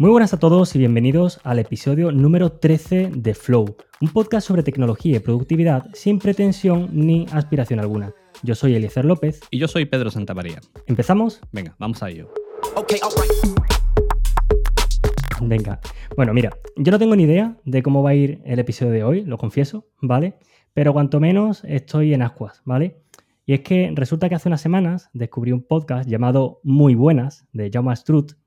Muy buenas a todos y bienvenidos al episodio número 13 de Flow, un podcast sobre tecnología y productividad sin pretensión ni aspiración alguna. Yo soy Eliezer López. Y yo soy Pedro Santamaría. ¿Empezamos? Venga, vamos a ello. Venga. Bueno, mira, yo no tengo ni idea de cómo va a ir el episodio de hoy, lo confieso, ¿vale? Pero cuanto menos estoy en ascuas, ¿vale? Y es que resulta que hace unas semanas descubrí un podcast llamado Muy Buenas, de Jaume Struth,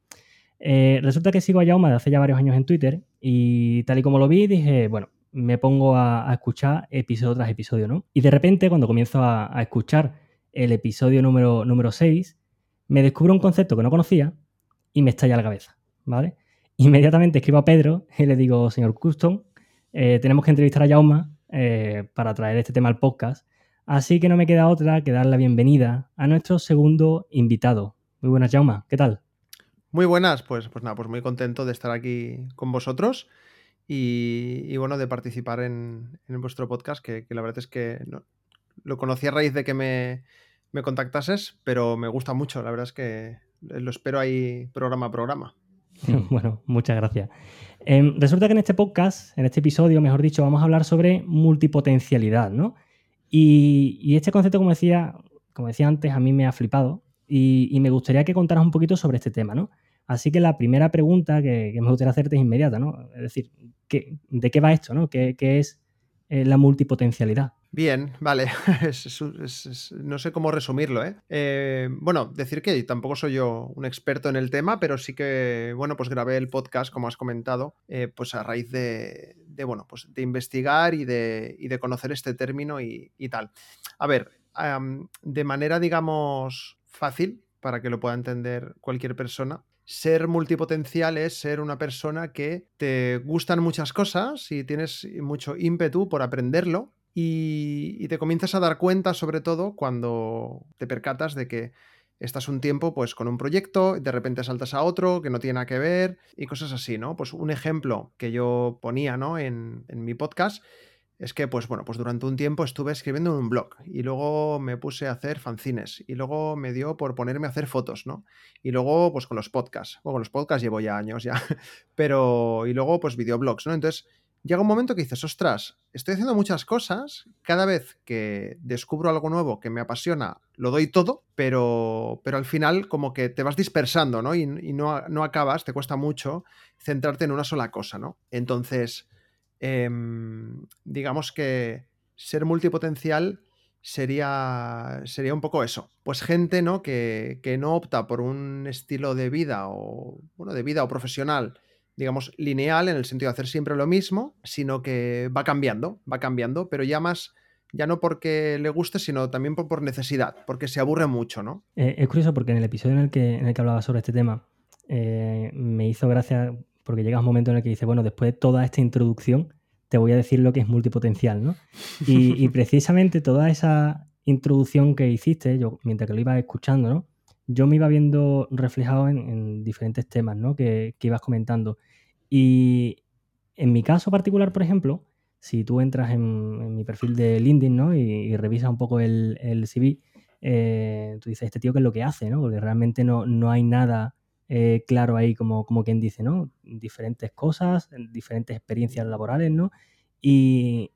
eh, resulta que sigo a Jaume de hace ya varios años en Twitter y tal y como lo vi dije, bueno, me pongo a, escuchar episodio tras episodio, ¿no? Y de repente cuando comienzo a, escuchar el episodio número, número 6, me descubro un concepto que no conocía y me estalla la cabeza, ¿vale? Inmediatamente escribo a Pedro y le digo, señor Custom, eh, tenemos que entrevistar a Jaume eh, para traer este tema al podcast. Así que no me queda otra que dar la bienvenida a nuestro segundo invitado. Muy buenas, Jaume, ¿qué tal? Muy buenas, pues, pues nada, pues muy contento de estar aquí con vosotros y, bueno, de participar en, vuestro podcast, que, la verdad es que lo conocí a raíz de que me, contactases, pero me gusta mucho, la verdad es que lo espero ahí programa a programa. Bueno, muchas gracias. Em, resulta que en este podcast, en este episodio, mejor dicho, vamos a hablar sobre multipotencialidad, ¿no? Y, este concepto, como decía, como decía antes, a mí me ha flipado y, y, me gustaría que contaras un poquito sobre este tema, ¿no? Así que la primera pregunta que, me gustaría hacerte es inmediata, ¿no? Es decir, ¿de qué va esto, ¿no? ¿Qué, es eh, la multipotencialidad? Bien, vale. no sé cómo resumirlo, ¿eh? ¿eh? Bueno, decir que tampoco soy yo un experto en el tema, pero sí que, bueno, pues grabé el podcast, como has comentado, eh, pues a raíz de, bueno, pues de investigar y de conocer este término y, tal. A ver, de manera, digamos, fácil, para que lo pueda entender cualquier persona, ser multipotencial es ser una persona que te gustan muchas cosas y tienes mucho ímpetu por aprenderlo y, te comienzas a dar cuenta sobre todo cuando te percatas de que estás un tiempo pues con un proyecto, de repente saltas a otro que no tiene nada que ver y cosas así, ¿no? Pues un ejemplo que yo ponía, ¿no? En, en mi podcast es que, pues bueno, pues durante un tiempo estuve escribiendo en un blog y luego me puse a hacer fanzines y luego me dio por ponerme a hacer fotos, ¿no? Y luego, pues con los podcasts. Bueno, los podcasts llevo ya años ya, pero... Y luego, pues videoblogs, ¿no? Entonces, llega un momento que dices, ostras, estoy haciendo muchas cosas, cada vez que descubro algo nuevo que me apasiona, lo doy todo, pero, pero al final como que te vas dispersando, ¿no? Y, y no, no acabas, te cuesta mucho centrarte en una sola cosa, ¿no? Entonces Em, digamos que ser multipotencial sería, sería un poco eso. Pues gente ¿no? Que, no opta por un estilo de vida o bueno, de vida o profesional, digamos, lineal, en el sentido de hacer siempre lo mismo, sino que va cambiando, va cambiando, pero ya más ya no porque le guste, sino también por, necesidad, porque se aburre mucho, ¿no? Eh, es curioso porque en el episodio en el que, en el que hablaba sobre este tema, eh, me hizo gracia porque llega un momento en el que dice, bueno, después de toda esta introducción, te voy a decir lo que es multipotencial, ¿no? Y, precisamente toda esa introducción que hiciste, yo mientras que lo iba escuchando, ¿no? Yo me iba viendo reflejado en, diferentes temas, ¿no? Que, ibas comentando. Y en mi caso particular, por ejemplo, si tú entras en, mi perfil de LinkedIn, ¿no? Y, revisas un poco el, el CV, eh, tú dices, este tío, ¿qué es lo que hace, ¿no? Porque realmente no, no hay nada eh, claro ahí como, como quien dice, ¿no? Diferentes cosas, diferentes experiencias laborales, ¿no? Y,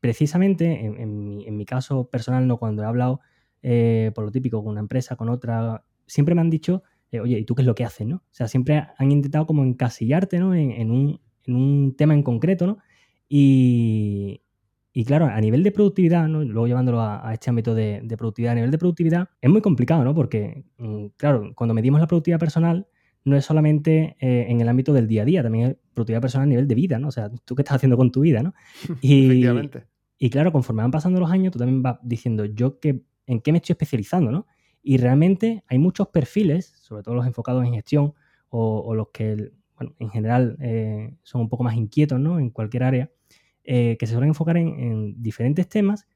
precisamente en, mi, caso personal, ¿no? Cuando he hablado, eh, por lo típico, con una empresa, con otra, siempre me han dicho, eh, oye, ¿y tú qué es lo que haces, no? O sea, siempre han intentado como encasillarte, ¿no? En, un, en un tema en concreto, ¿no? Y, y claro, a nivel de productividad, ¿no? luego llevándolo a, este ámbito de, productividad, a nivel de productividad es muy complicado, ¿no? Porque, mm, claro, cuando medimos la productividad personal, no es solamente eh, en el ámbito del día a día, también es productividad personal a nivel de vida, ¿no? O sea, tú qué estás haciendo con tu vida, ¿no? Y, Efectivamente. Y claro, conforme van pasando los años, tú también vas diciendo, yo qué, en qué me estoy especializando, ¿no? Y realmente hay muchos perfiles, sobre todo los enfocados en gestión o, los que, bueno, en general eh, son un poco más inquietos, ¿no? En cualquier área eh, que se suelen enfocar en, diferentes temas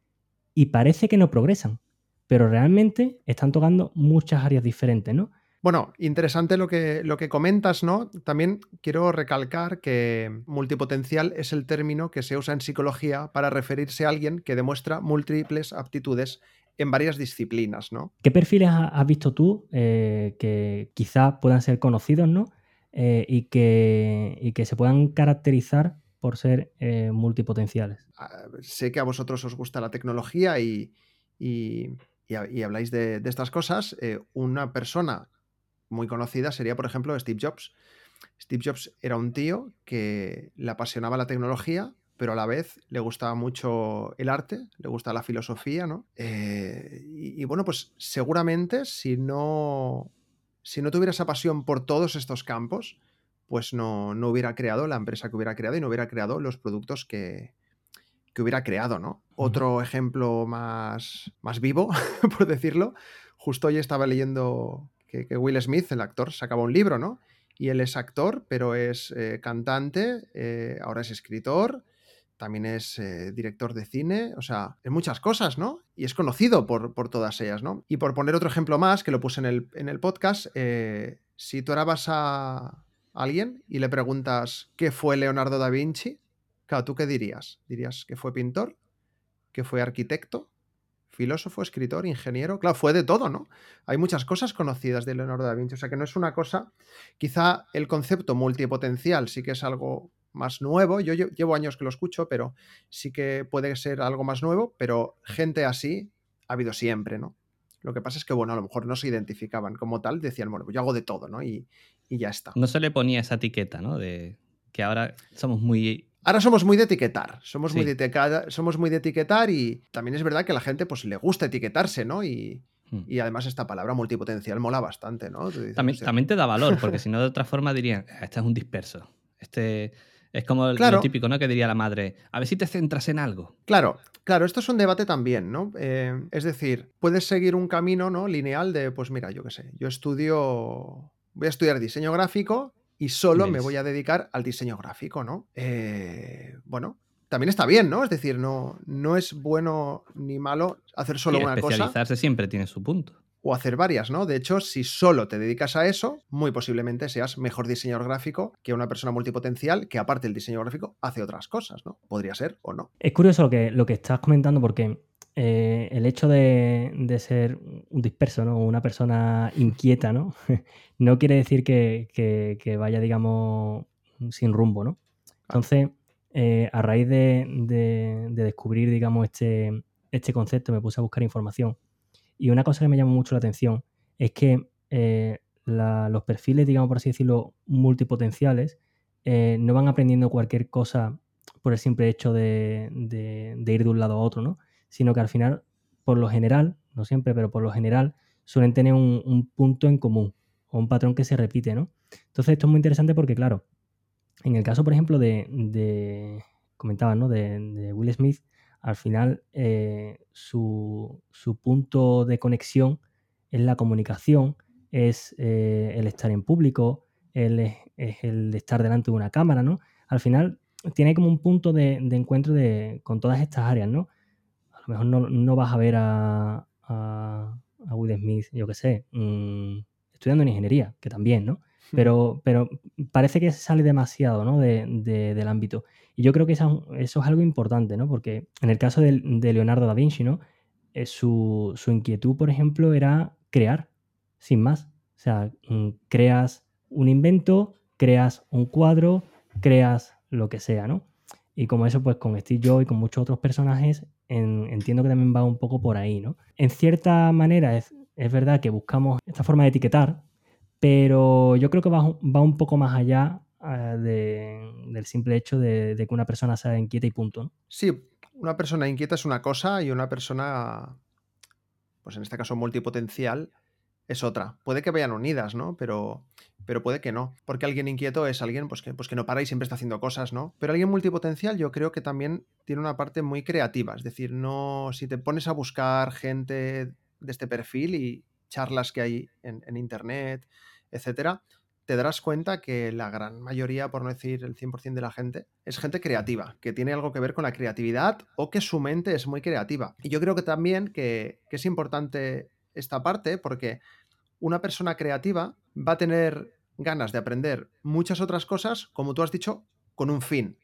y parece que no progresan, pero realmente están tocando muchas áreas diferentes, ¿no? Bueno, interesante lo que, lo que comentas, ¿no? También quiero recalcar que multipotencial es el término que se usa en psicología para referirse a alguien que demuestra múltiples aptitudes en varias disciplinas, ¿no? ¿Qué perfiles has visto tú eh, que quizás puedan ser conocidos, ¿no? eh, y, que, y que se puedan caracterizar por ser eh, multipotenciales. Sé que a vosotros os gusta la tecnología y, y, habláis de, estas cosas. Eh, una persona muy conocida sería, por ejemplo, Steve Jobs. Steve Jobs era un tío que le apasionaba la tecnología, pero a la vez le gustaba mucho el arte, le gusta la filosofía, ¿no? Eh, y, bueno, pues seguramente si no, si no tuviera esa pasión por todos estos campos, pues no, no, hubiera creado la empresa que hubiera creado y no hubiera creado los productos que, que hubiera creado, ¿no? Otro ejemplo más, más vivo, por decirlo, justo hoy estaba leyendo que, que Will Smith, el actor, sacaba un libro, ¿no? y él es actor, pero es eh, cantante, eh, ahora es escritor, también es eh, director de cine, o sea, en muchas cosas, ¿no? Y es conocido por, todas ellas, ¿no? Y por poner otro ejemplo más, que lo puse en el, en el podcast, si tú ahora vas a alguien y le preguntas qué fue Leonardo da Vinci, claro, ¿tú qué dirías? ¿Dirías que fue pintor? ¿Que fue arquitecto? filósofo, escritor, ingeniero, claro, fue de todo, ¿no? Hay muchas cosas conocidas de Leonardo da Vinci, o sea que no es una cosa, quizá el concepto multipotencial sí que es algo más nuevo, yo llevo años que lo escucho, pero sí que puede ser algo más nuevo, pero gente así ha habido siempre, ¿no? Lo que pasa es que, bueno, a lo mejor no se identificaban como tal, decían, bueno, pues yo hago de todo, ¿no? Y, y ya está. No se le ponía esa etiqueta, ¿no? De que ahora somos muy Ahora somos muy de etiquetar, somos, muy de etiquetar, somos muy de etiquetar y también es verdad que a la gente pues le gusta etiquetarse, ¿no? Y, hmm. además esta palabra multipotencial mola bastante, ¿no? también, también, te da valor, porque si no de otra forma dirían, este es un disperso. Este es como lo típico, ¿no? Que diría la madre, a ver si te centras en algo. Claro, claro, esto es un debate también, ¿no? Eh, es decir, puedes seguir un camino, ¿no? Lineal de, pues mira, yo qué sé, yo estudio, voy a estudiar diseño gráfico y solo me voy a dedicar al diseño gráfico, ¿no? Eh, bueno, también está bien, ¿no? Es decir, no, no es bueno ni malo hacer solo una cosa. Especializarse siempre tiene su punto. O hacer varias, ¿no? De hecho, si solo te dedicas a eso, muy posiblemente seas mejor diseñador gráfico que una persona multipotencial que, aparte del diseño gráfico, hace otras cosas, ¿no? Podría ser o no. Es curioso lo que, lo que estás comentando porque eh, el hecho de, ser un disperso, ¿no? Una persona inquieta, ¿no? no quiere decir que, vaya, digamos, sin rumbo, ¿no? Entonces, eh, a raíz de, descubrir, digamos, este, este concepto, me puse a buscar información. Y una cosa que me llamó mucho la atención es que eh, los perfiles, digamos, por así decirlo, multipotenciales, no van aprendiendo cualquier cosa por el simple hecho de, de ir de un lado a otro, ¿no? sino que al final, por lo general, no siempre, pero por lo general, suelen tener un, punto en común o un patrón que se repite, ¿no? Entonces esto es muy interesante porque, claro, en el caso, por ejemplo, de, de ¿no? De, Will Smith, al final eh, su, punto de conexión es la comunicación, es eh, el estar en público, es, el estar delante de una cámara, ¿no? Al final tiene como un punto de, encuentro con todas estas áreas, ¿no? a lo mejor no, vas a ver a, a, Will Smith, yo qué sé, mm, estudiando en ingeniería, que también, ¿no? Pero, pero parece que sale demasiado ¿no? del ámbito. Y yo creo que eso, es algo importante, ¿no? Porque en el caso de, Leonardo da Vinci, ¿no? Eh, su, su, inquietud, por ejemplo, era crear, sin más. O sea, mm, creas un invento, creas un cuadro, creas lo que sea, ¿no? Y como eso, pues con Steve Jobs y con muchos otros personajes, entiendo que también va un poco por ahí, ¿no? En cierta manera es, verdad que buscamos esta forma de etiquetar, pero yo creo que va, un poco más allá eh, del simple hecho de, que una persona sea inquieta y punto. ¿no? Sí, una persona inquieta es una cosa y una persona, pues en este caso multipotencial, es otra. Puede que vayan unidas, ¿no? Pero, pero puede que no. Porque alguien inquieto es alguien pues que, pues que no para y siempre está haciendo cosas, ¿no? Pero alguien multipotencial yo creo que también tiene una parte muy creativa. Es decir, no. Si te pones a buscar gente de este perfil y charlas que hay en, internet, etcétera, te darás cuenta que la gran mayoría, por no decir el 100% de la gente, es gente creativa, que tiene algo que ver con la creatividad o que su mente es muy creativa. Y yo creo que también que, que es importante esta parte porque una persona creativa va a tener ganas de aprender muchas otras cosas, como tú has dicho, con un fin.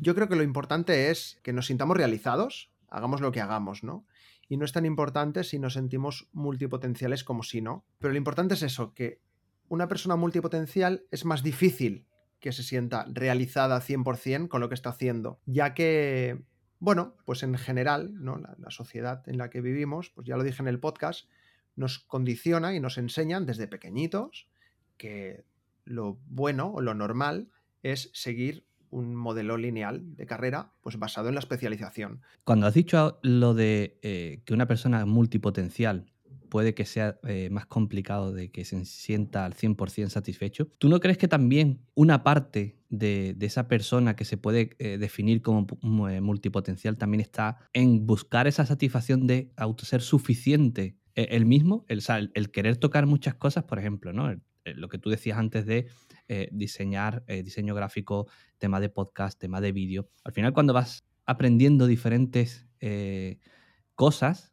Yo creo que lo importante es que nos sintamos realizados, hagamos lo que hagamos, ¿no? Y no es tan importante si nos sentimos multipotenciales como si no. Pero lo importante es eso, que una persona multipotencial es más difícil que se sienta realizada 100% con lo que está haciendo, ya que, bueno, pues en general, ¿no? La, sociedad en la que vivimos, pues ya lo dije en el podcast, nos condiciona y nos enseñan desde pequeñitos que lo bueno o lo normal es seguir un modelo lineal de carrera pues basado en la especialización. Cuando has dicho lo de eh, que una persona multipotencial puede que sea eh, más complicado de que se sienta al 100% satisfecho. ¿Tú no crees que también una parte de, esa persona que se puede eh, definir como multipotencial también está en buscar esa satisfacción de auto ser suficiente el mismo? El, querer tocar muchas cosas, por ejemplo, ¿no? lo que tú decías antes de eh, diseñar, eh, diseño gráfico, tema de podcast, tema de vídeo. Al final, cuando vas aprendiendo diferentes eh, cosas,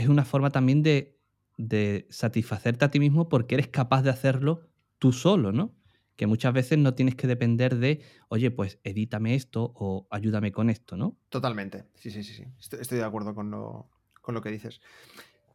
es una forma también de, de satisfacerte a ti mismo porque eres capaz de hacerlo tú solo, ¿no? que muchas veces no tienes que depender de, oye, pues edítame esto o ayúdame con esto, ¿no? Totalmente, sí, sí, sí, sí. Estoy, de acuerdo con lo, con lo que dices.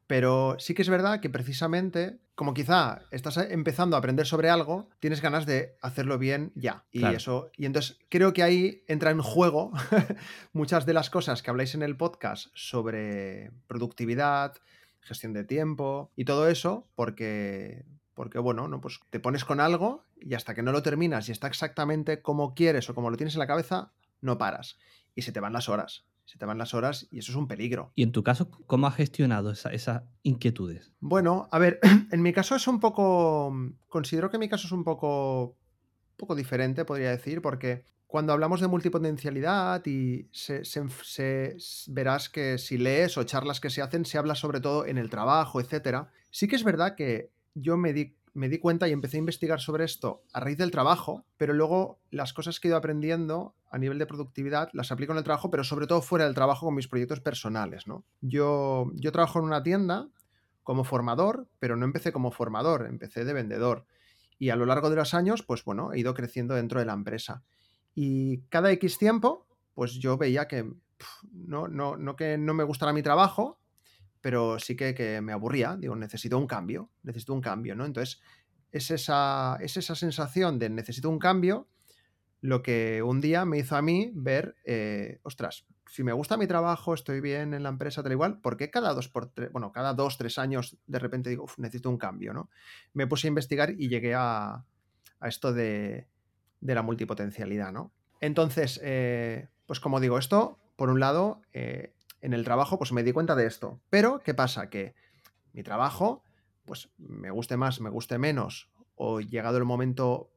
Pero sí que es verdad que precisamente, como quizá estás empezando a aprender sobre algo, tienes ganas de hacerlo bien ya. Y eso. Y entonces creo que ahí entra en juego muchas de las cosas que habláis en el podcast sobre productividad, gestión de tiempo y todo eso, porque. Porque, bueno, no, pues te pones con algo y hasta que no lo terminas y está exactamente como quieres o como lo tienes en la cabeza, no paras. Y se te van las horas se te van las horas y eso es un peligro. ¿Y en tu caso, cómo has gestionado esas inquietudes? Bueno, a ver, en mi caso es un poco, considero que mi caso es un poco, poco diferente, podría decir, porque cuando hablamos de multipotencialidad y se, verás que si lees o charlas que se hacen, se habla sobre todo en el trabajo, etc. Sí que es verdad que yo me di me di cuenta y empecé a investigar sobre esto a raíz del trabajo, pero luego las cosas que he ido aprendiendo a nivel de productividad las aplico en el trabajo, pero sobre todo fuera del trabajo con mis proyectos personales. ¿no? Yo, yo trabajo en una tienda como formador, pero no empecé como formador, empecé de vendedor. Y a lo largo de los años, pues bueno, he ido creciendo dentro de la empresa. Y cada X tiempo, pues yo veía que no, no, no que no me gustara mi trabajo, pero sí que, me aburría. Digo, necesito un cambio, necesito un cambio, ¿no? Entonces, es esa, es esa sensación de necesito un cambio lo que un día me hizo a mí ver, eh, ostras, si me gusta mi trabajo, estoy bien en la empresa, tal igual, ¿por qué cada dos, por tres, bueno, cada dos, tres años de repente digo, necesito un cambio, ¿no? Me puse a investigar y llegué a, esto de, la multipotencialidad, ¿no? Entonces, eh, pues como digo, esto, por un lado, eh, en el trabajo, pues me di cuenta de esto. Pero, ¿qué pasa? Que mi trabajo, pues me guste más, me guste menos, o llegado el momento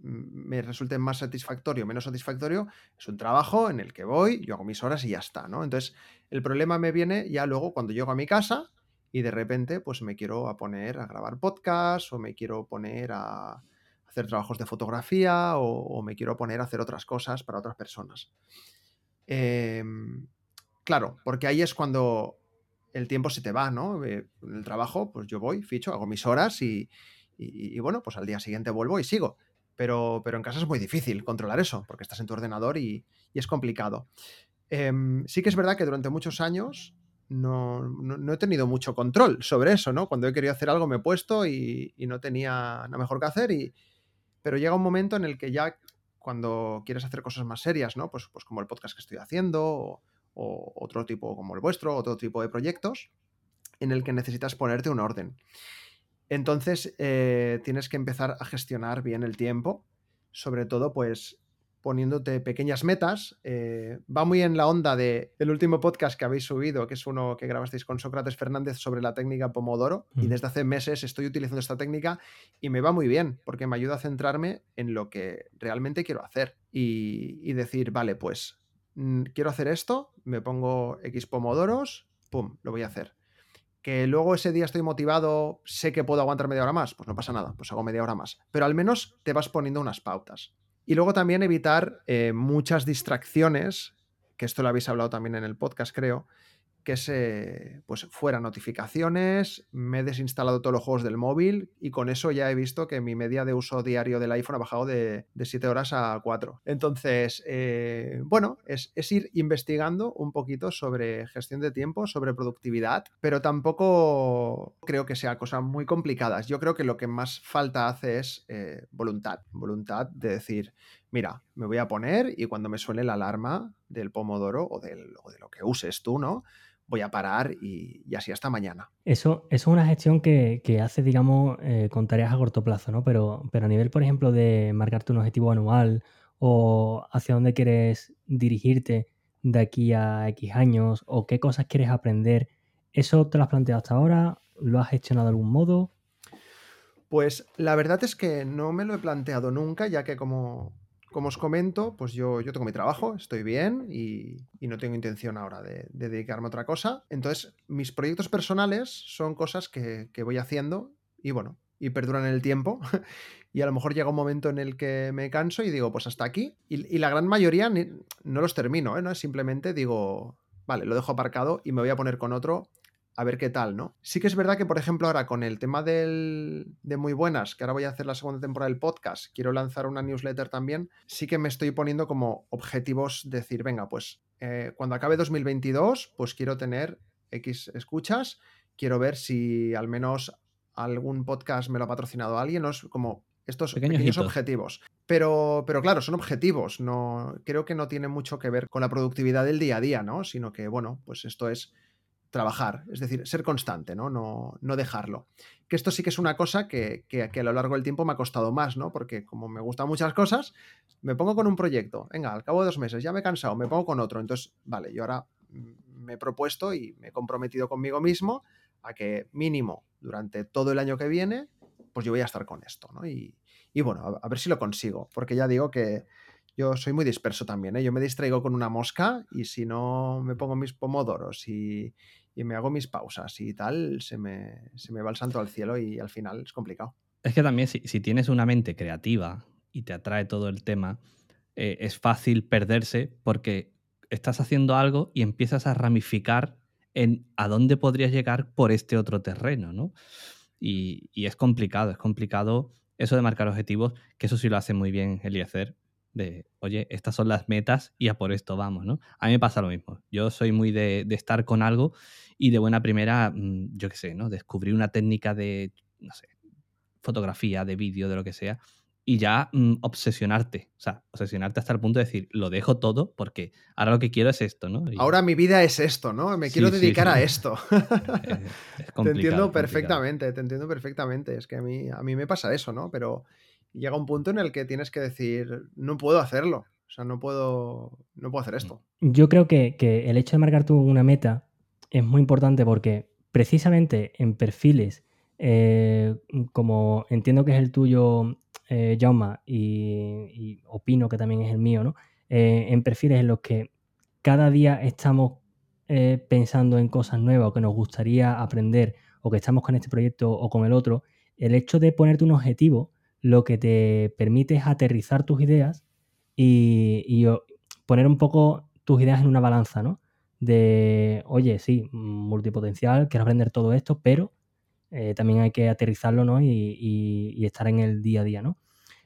mm, me resulte más satisfactorio, menos satisfactorio, es un trabajo en el que voy, yo hago mis horas y ya está, ¿no? Entonces, el problema me viene ya luego cuando llego a mi casa y de repente, pues me quiero a poner a grabar podcast o me quiero poner a hacer trabajos de fotografía o, me quiero poner a hacer otras cosas para otras personas. Eh, Claro, porque ahí es cuando el tiempo se te va, ¿no? Eh, en el trabajo, pues yo voy, ficho, hago mis horas y, bueno, pues al día siguiente vuelvo y sigo. Pero, pero, en casa es muy difícil controlar eso, porque estás en tu ordenador y, es complicado. Em, sí que es verdad que durante muchos años no, he tenido mucho control sobre eso, ¿no? Cuando he querido hacer algo me he puesto y, no tenía nada mejor que hacer, y, pero llega un momento en el que ya cuando quieres hacer cosas más serias, ¿no? Pues, pues como el podcast que estoy haciendo o, o otro tipo como el vuestro, otro tipo de proyectos, en el que necesitas ponerte un orden. Entonces eh, tienes que empezar a gestionar bien el tiempo, sobre todo pues poniéndote pequeñas metas. Eh, va muy en la onda del último podcast que habéis subido, que es uno que grabasteis con Sócrates Fernández sobre la técnica Pomodoro. Y desde hace meses estoy utilizando esta técnica y me va muy bien porque me ayuda a centrarme en lo que realmente quiero hacer y decir, vale, pues Mm, quiero hacer esto, me pongo X pomodoros, pum, lo voy a hacer. Que luego ese día estoy motivado, sé que puedo aguantar media hora más, pues no pasa nada, pues hago media hora más. Pero al menos te vas poniendo unas pautas. Y luego también evitar eh, muchas distracciones, que esto lo habéis hablado también en el podcast, creo, que se pues fuera notificaciones, me he desinstalado todos los juegos del móvil y con eso ya he visto que mi media de uso diario del iPhone ha bajado de, de 7 horas a 4. Entonces, eh, bueno, es, ir investigando un poquito sobre gestión de tiempo, sobre productividad, pero tampoco creo que sea cosas muy complicadas. Yo creo que lo que más falta hace es eh, voluntad, voluntad de decir, mira, me voy a poner y cuando me suene la alarma del pomodoro o de lo que uses tú, ¿no? Voy a parar y, y así hasta mañana. Eso, eso es una gestión que, que hace, digamos, eh, con tareas a corto plazo, ¿no? Pero, pero a nivel, por ejemplo, de marcarte un objetivo anual o hacia dónde quieres dirigirte de aquí a X años o qué cosas quieres aprender, ¿eso te lo has planteado hasta ahora? ¿Lo has gestionado de algún modo? Pues la verdad es que no me lo he planteado nunca, ya que como, como os comento, pues yo, yo tengo mi trabajo, estoy bien y, no tengo intención ahora de, de, dedicarme a otra cosa. Entonces, mis proyectos personales son cosas que, que voy haciendo y bueno, y perduran el tiempo. y a lo mejor llega un momento en el que me canso y digo, pues hasta aquí. Y, la gran mayoría no los termino, ¿eh? ¿no? Simplemente digo, vale, lo dejo aparcado y me voy a poner con otro a ver qué tal, ¿no? Sí que es verdad que, por ejemplo, ahora con el tema del, de Muy Buenas, que ahora voy a hacer la segunda temporada del podcast, quiero lanzar una newsletter también, sí que me estoy poniendo como objetivos, decir, venga, pues eh, cuando acabe 2022, pues quiero tener X escuchas, quiero ver si al menos algún podcast me lo ha patrocinado alguien, ¿no? Es como estos Pequeños pequeños objetivos. Pero, pero claro, son objetivos, no, creo que no tiene mucho que ver con la productividad del día a día, ¿no? Sino que, bueno, pues esto es trabajar, es decir, ser constante, ¿no? No, no dejarlo. Que esto sí que es una cosa que, que, a lo largo del tiempo me ha costado más, ¿no? Porque como me gustan muchas cosas, me pongo con un proyecto, venga, al cabo de dos meses ya me he cansado, me pongo con otro, entonces, vale, yo ahora me he propuesto y me he comprometido conmigo mismo a que mínimo durante todo el año que viene, pues yo voy a estar con esto, ¿no? Y, y bueno, a, a ver si lo consigo, porque ya digo que, yo soy muy disperso también, ¿eh? Yo me distraigo con una mosca y si no me pongo mis pomodoros y, y me hago mis pausas y tal, se me, se me, va el santo al cielo y al final es complicado. Es que también si, si tienes una mente creativa y te atrae todo el tema, eh, es fácil perderse porque estás haciendo algo y empiezas a ramificar en a dónde podrías llegar por este otro terreno, ¿no? Y, y es complicado, es complicado eso de marcar objetivos, que eso sí lo hace muy bien Eliezer, de, oye, estas son las metas y a por esto vamos, ¿no? A mí me pasa lo mismo. Yo soy muy de, de estar con algo y de buena primera, mm, yo qué sé, ¿no? Descubrir una técnica de, no sé, fotografía, de vídeo, de lo que sea, y ya mmm, obsesionarte, o sea, obsesionarte hasta el punto de decir, lo dejo todo porque ahora lo que quiero es esto, ¿no? Y... Ahora mi vida es esto, ¿no? Me quiero dedicar sí, sí. a esto. es, es te entiendo perfectamente, te entiendo perfectamente. Es que a mí, a mí me pasa eso, ¿no? Pero llega un punto en el que tienes que decir, no puedo hacerlo. O sea, no puedo, no puedo hacer esto. Yo creo que, que el hecho de marcar tú una meta es muy importante porque precisamente en perfiles, eh, como entiendo que es el tuyo, eh, Jauma, y, y, opino que también es el mío, ¿no? Eh, en perfiles en los que cada día estamos eh, pensando en cosas nuevas o que nos gustaría aprender o que estamos con este proyecto o con el otro, el hecho de ponerte un objetivo lo que te permite es aterrizar tus ideas y, y, poner un poco tus ideas en una balanza, ¿no? De, oye, sí, multipotencial, quiero aprender todo esto, pero eh, también hay que aterrizarlo, ¿no? Y, y, y, estar en el día a día, ¿no?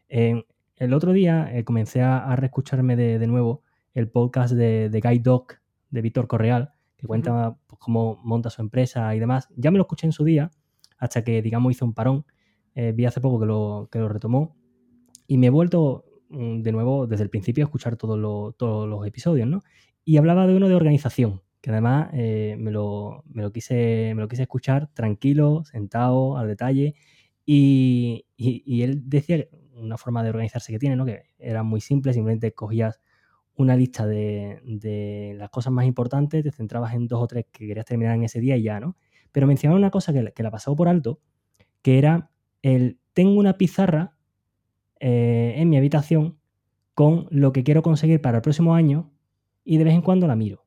Eh, el otro día eh, comencé a, reescucharme de, de, nuevo el podcast de, de Guy Doc de Víctor Correal, que cuenta uh -huh. pues, cómo monta su empresa y demás. Ya me lo escuché en su día, hasta que, digamos, hizo un parón eh, vi hace poco que lo, que lo retomó y me he vuelto mm, de nuevo desde el principio a escuchar todos, lo, todos los episodios, ¿no? Y hablaba de uno de organización, que además eh, me, lo, me, lo quise, me lo quise escuchar tranquilo, sentado, al detalle, y, y, él decía una forma de organizarse que tiene, ¿no? Que era muy simple, simplemente cogías una lista de, de las cosas más importantes, te centrabas en dos o tres que querías terminar en ese día y ya, ¿no? Pero mencionaba una cosa que, que la pasó por alto, que era el tengo una pizarra eh, en mi habitación con lo que quiero conseguir para el próximo año y de vez en cuando la miro.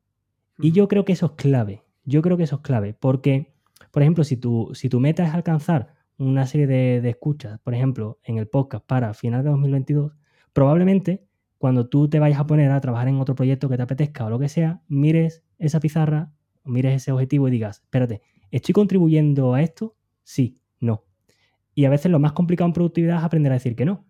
Y yo creo que eso es clave. Yo creo que eso es clave porque, por ejemplo, si tu, si tu meta es alcanzar una serie de, de escuchas, por ejemplo, en el podcast para final de 2022, probablemente cuando tú te vayas a poner a trabajar en otro proyecto que te apetezca o lo que sea, mires esa pizarra mires ese objetivo y digas, espérate, ¿estoy contribuyendo a esto? Sí. Y a veces lo más complicado en productividad es aprender a decir que no.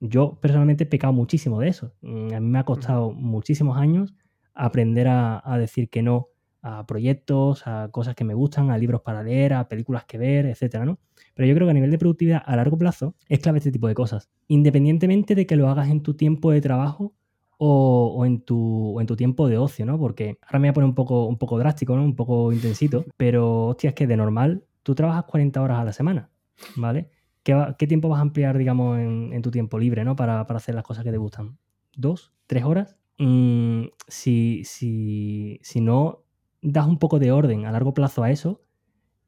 Yo personalmente he pecado muchísimo de eso. Mm, a mí me ha costado muchísimos años aprender a, decir que no a proyectos, a cosas que me gustan, a libros para leer, a películas que ver, etcétera, ¿no? Pero yo creo que a nivel de productividad a largo plazo es clave este tipo de cosas. Independientemente de que lo hagas en tu tiempo de trabajo o, en, tu, en tu tiempo de ocio, ¿no? Porque ahora me voy a poner un poco, un poco drástico, ¿no? Un poco intensito, pero hostia, es que de normal tú trabajas 40 horas a la semana, ¿vale? ¿Qué, tiempo vas a ampliar, digamos, en, tu tiempo libre, ¿no? Para, hacer las cosas que te gustan. ¿Dos? ¿Tres horas? Mm, si, si, si, no das un poco de orden a largo plazo a eso,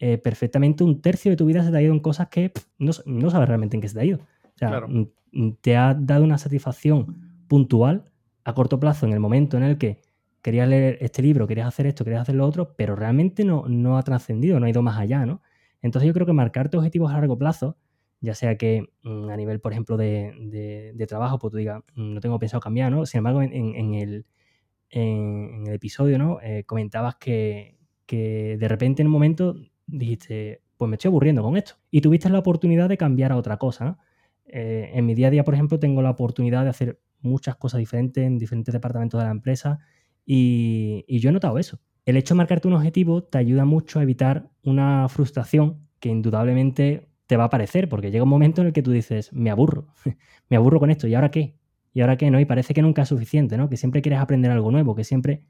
eh, perfectamente un tercio de tu vida se te ha ido en cosas que no, sabes realmente en qué se te ha ido. O sea, mm, mm, te ha dado una satisfacción puntual a corto plazo en el momento en el que querías leer este libro, querías hacer esto, querías hacer lo otro, pero realmente no, no ha trascendido, no ha ido más allá, ¿no? Entonces yo creo que marcarte objetivos a largo plazo ya sea que mm, a nivel, por ejemplo, de, trabajo, pues tú digas, mm, no tengo pensado cambiar, ¿no? Sin embargo, en, el, en, el, episodio, ¿no? Eh, comentabas que, de repente en un momento dijiste, pues me estoy aburriendo con esto. Y tuviste la oportunidad de cambiar a otra cosa, ¿no? Eh, en mi día a día, por ejemplo, tengo la oportunidad de hacer muchas cosas diferentes en diferentes departamentos de la empresa y yo he notado eso. El hecho de marcarte un objetivo te ayuda mucho a evitar una frustración que indudablemente te va a aparecer, porque llega un momento en el que tú dices, me aburro, me aburro con esto, ¿y ahora qué? ¿Y ahora qué? ¿No? Y parece que nunca es suficiente, ¿no? Que siempre quieres aprender algo nuevo, que siempre...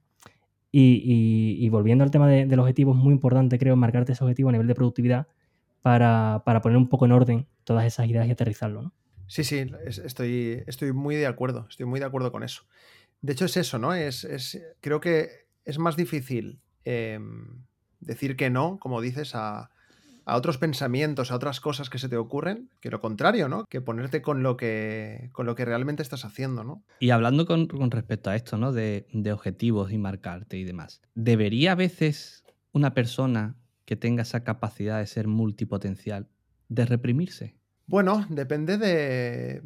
Y, volviendo al tema del objetivo, es muy importante, creo, marcarte ese objetivo a nivel de productividad para, poner un poco en orden todas esas ideas y aterrizarlo, ¿no? Sí, sí, estoy, estoy muy de acuerdo, estoy muy de acuerdo con eso. De hecho, es eso, ¿no? Es, creo que es más difícil em, decir que no, como dices, a, a otros pensamientos, a otras cosas que se te ocurren, que lo contrario, ¿no? Que ponerte con lo que, con lo que realmente estás haciendo, ¿no? Y hablando con, respecto a esto, ¿no? De, objetivos y marcarte y demás. ¿Debería a veces una persona que tenga esa capacidad de ser multipotencial de reprimirse? Bueno, depende de...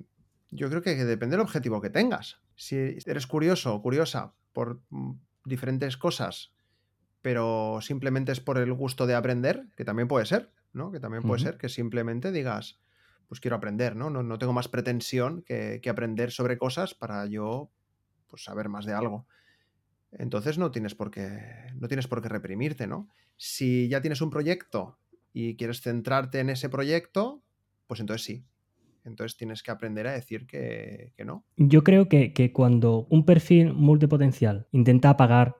Yo creo que depende del objetivo que tengas. Si eres curioso o curiosa por mm, diferentes cosas pero simplemente es por el gusto de aprender, que también puede ser, ¿no? Que también puede ser que simplemente digas, pues quiero aprender, ¿no? No, tengo más pretensión que, aprender sobre cosas para yo pues, saber más de algo. Entonces no tienes por qué, no tienes por qué reprimirte, ¿no? Si ya tienes un proyecto y quieres centrarte en ese proyecto, pues entonces sí. Entonces tienes que aprender a decir que, no. Yo creo que, que, cuando un perfil multipotencial intenta apagar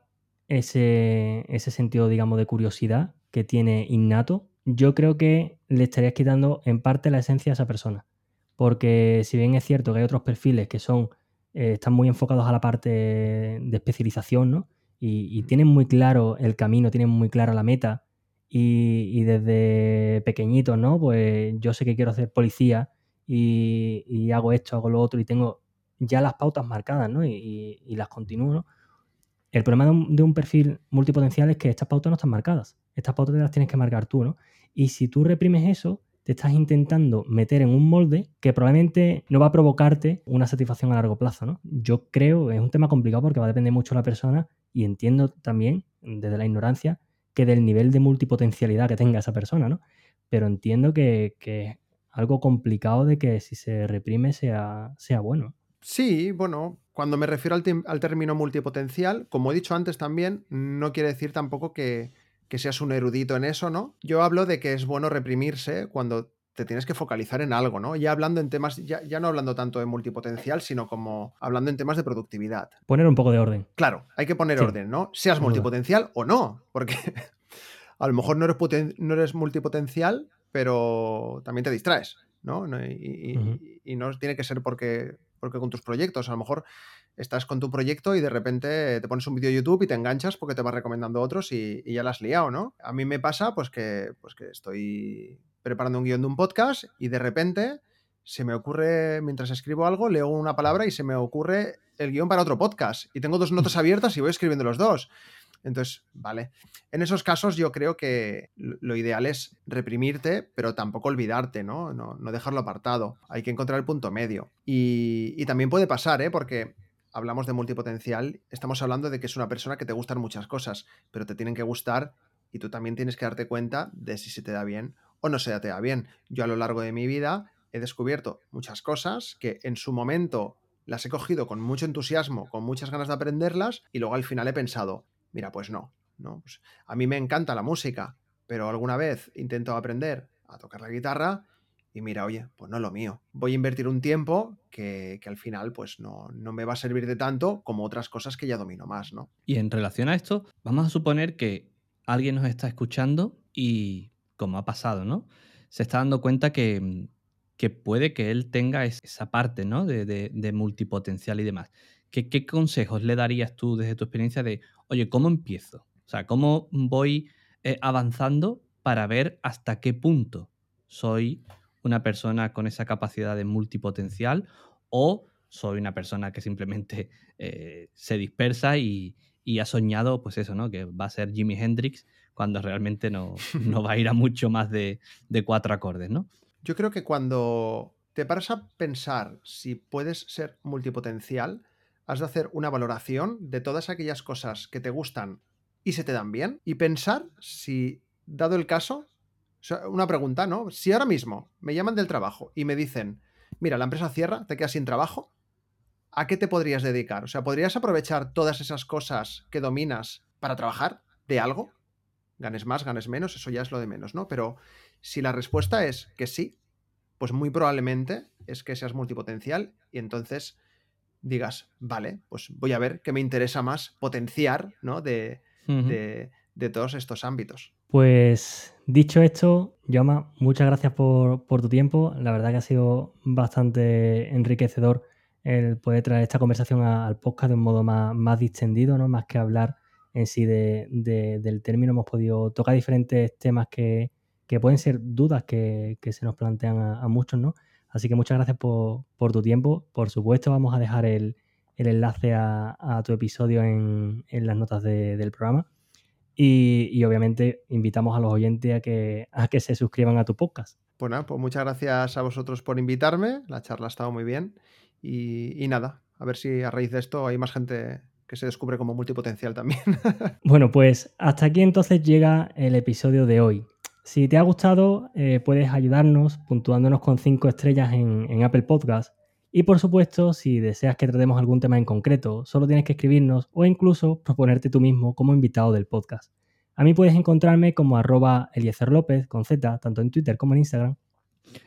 ese, ese sentido, digamos, de curiosidad que tiene innato, yo creo que le estarías quitando en parte la esencia a esa persona. Porque si bien es cierto que hay otros perfiles que son, eh, están muy enfocados a la parte de especialización, ¿no? Y, tienen muy claro el camino, tienen muy clara la meta. Y, desde pequeñitos, ¿no? Pues yo sé que quiero hacer policía y, hago esto, hago lo otro y tengo ya las pautas marcadas, ¿no? Y, las continúo. El problema de un, perfil multipotencial es que estas pautas no están marcadas. Estas pautas te las tienes que marcar tú, ¿no? Y si tú reprimes eso, te estás intentando meter en un molde que probablemente no va a provocarte una satisfacción a largo plazo, ¿no? Yo creo, es un tema complicado porque va a depender mucho de la persona y entiendo también, desde la ignorancia, que del nivel de multipotencialidad que tenga esa persona, ¿no? Pero entiendo que, es algo complicado de que si se reprime sea, sea bueno. Sí, bueno, cuando me refiero al, término multipotencial, como he dicho antes también, no quiere decir tampoco que, seas un erudito en eso, ¿no? Yo hablo de que es bueno reprimirse cuando te tienes que focalizar en algo, ¿no? Ya hablando en temas, ya, no hablando tanto de multipotencial, sino como hablando en temas de productividad. Poner un poco de orden. Claro, hay que poner orden, ¿no? Seas multipotencial o no, porque a lo mejor no eres, no eres multipotencial, pero también te distraes, ¿no? y, no tiene que ser porque porque con tus proyectos, a lo mejor estás con tu proyecto y de repente te pones un vídeo de YouTube y te enganchas porque te vas recomendando otros y, ya la has liado, ¿no? A mí me pasa pues que, pues que estoy preparando un guion de un podcast y de repente se me ocurre, mientras escribo algo, leo una palabra y se me ocurre el guion para otro podcast. Y tengo dos notas abiertas y voy escribiendo los dos. Entonces, vale. En esos casos yo creo que lo ideal es reprimirte, pero tampoco olvidarte, ¿no? No, dejarlo apartado. Hay que encontrar el punto medio. Y, también puede pasar, ¿eh? Porque hablamos de multipotencial, estamos hablando de que es una persona que te gustan muchas cosas, pero te tienen que gustar y tú también tienes que darte cuenta de si se te da bien o no se te da bien. Yo a lo largo de mi vida he descubierto muchas cosas que en su momento las he cogido con mucho entusiasmo, con muchas ganas de aprenderlas y luego al final he pensado, mira, pues no, no, pues a mí me encanta la música, pero alguna vez intento aprender a tocar la guitarra y mira, oye, pues no es lo mío. Voy a invertir un tiempo que, al final pues no, no, me va a servir de tanto como otras cosas que ya domino más, ¿no? Y en relación a esto, vamos a suponer que alguien nos está escuchando y, como ha pasado, ¿no? Se está dando cuenta que, que puede que él tenga esa parte, ¿no? De, de, multipotencial y demás. ¿Qué, ¿Qué consejos le darías tú desde tu experiencia de, oye, ¿cómo empiezo? O sea, ¿cómo voy eh, avanzando para ver hasta qué punto soy una persona con esa capacidad de multipotencial o soy una persona que simplemente eh, se dispersa y, ha soñado, pues eso, ¿no? Que va a ser Jimi Hendrix cuando realmente no, no va a ir a mucho más de, de, cuatro acordes, ¿no? Yo creo que cuando te paras a pensar si puedes ser multipotencial, has de hacer una valoración de todas aquellas cosas que te gustan y se te dan bien y pensar si, dado el caso, una pregunta, ¿no? Si ahora mismo me llaman del trabajo y me dicen, mira, la empresa cierra, te quedas sin trabajo, ¿a qué te podrías dedicar? O sea, ¿podrías aprovechar todas esas cosas que dominas para trabajar de algo? Ganes más, ganes menos, eso ya es lo de menos, ¿no? Pero si la respuesta es que sí, pues muy probablemente es que seas multipotencial y entonces digas, vale, pues voy a ver qué me interesa más potenciar, ¿no? De, de todos estos ámbitos. Pues dicho esto, Yoma, muchas gracias por, tu tiempo. La verdad que ha sido bastante enriquecedor el poder traer esta conversación al podcast de un modo más, distendido, ¿no? Más que hablar en sí del término. Hemos podido tocar diferentes temas que, pueden ser dudas que, se nos plantean a, muchos, ¿no? Así que muchas gracias por, tu tiempo. Por supuesto, vamos a dejar el, enlace a, tu episodio en, las notas del programa. Y, obviamente invitamos a los oyentes a que, a que se suscriban a tu podcast. Bueno, pues muchas gracias a vosotros por invitarme. La charla ha estado muy bien. Y, nada, a ver si a raíz de esto hay más gente que se descubre como multipotencial también. bueno, pues hasta aquí entonces llega el episodio de hoy. Si te ha gustado, eh, puedes ayudarnos puntuándonos con 5 estrellas en, Apple Podcast y por supuesto, si deseas que tratemos algún tema en concreto, solo tienes que escribirnos o incluso proponerte tú mismo como invitado del podcast. A mí puedes encontrarme como arroba Eliezer con Z, tanto en Twitter como en Instagram.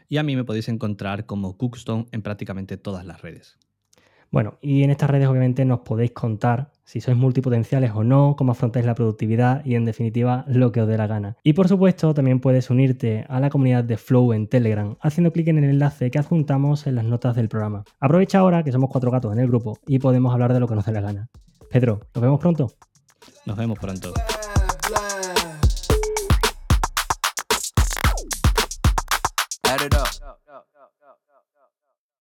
Y a mí me podéis encontrar como Cookstone en prácticamente todas las redes. Bueno, y en estas redes obviamente nos podéis contar si sois multipotenciales o no, cómo afrontáis la productividad y en definitiva lo que os dé la gana. Y por supuesto también puedes unirte a la comunidad de Flow en Telegram haciendo clic en el enlace que adjuntamos en las notas del programa. Aprovecha ahora que somos cuatro gatos en el grupo y podemos hablar de lo que nos dé la gana. Pedro, ¿nos vemos pronto? Nos vemos pronto. up.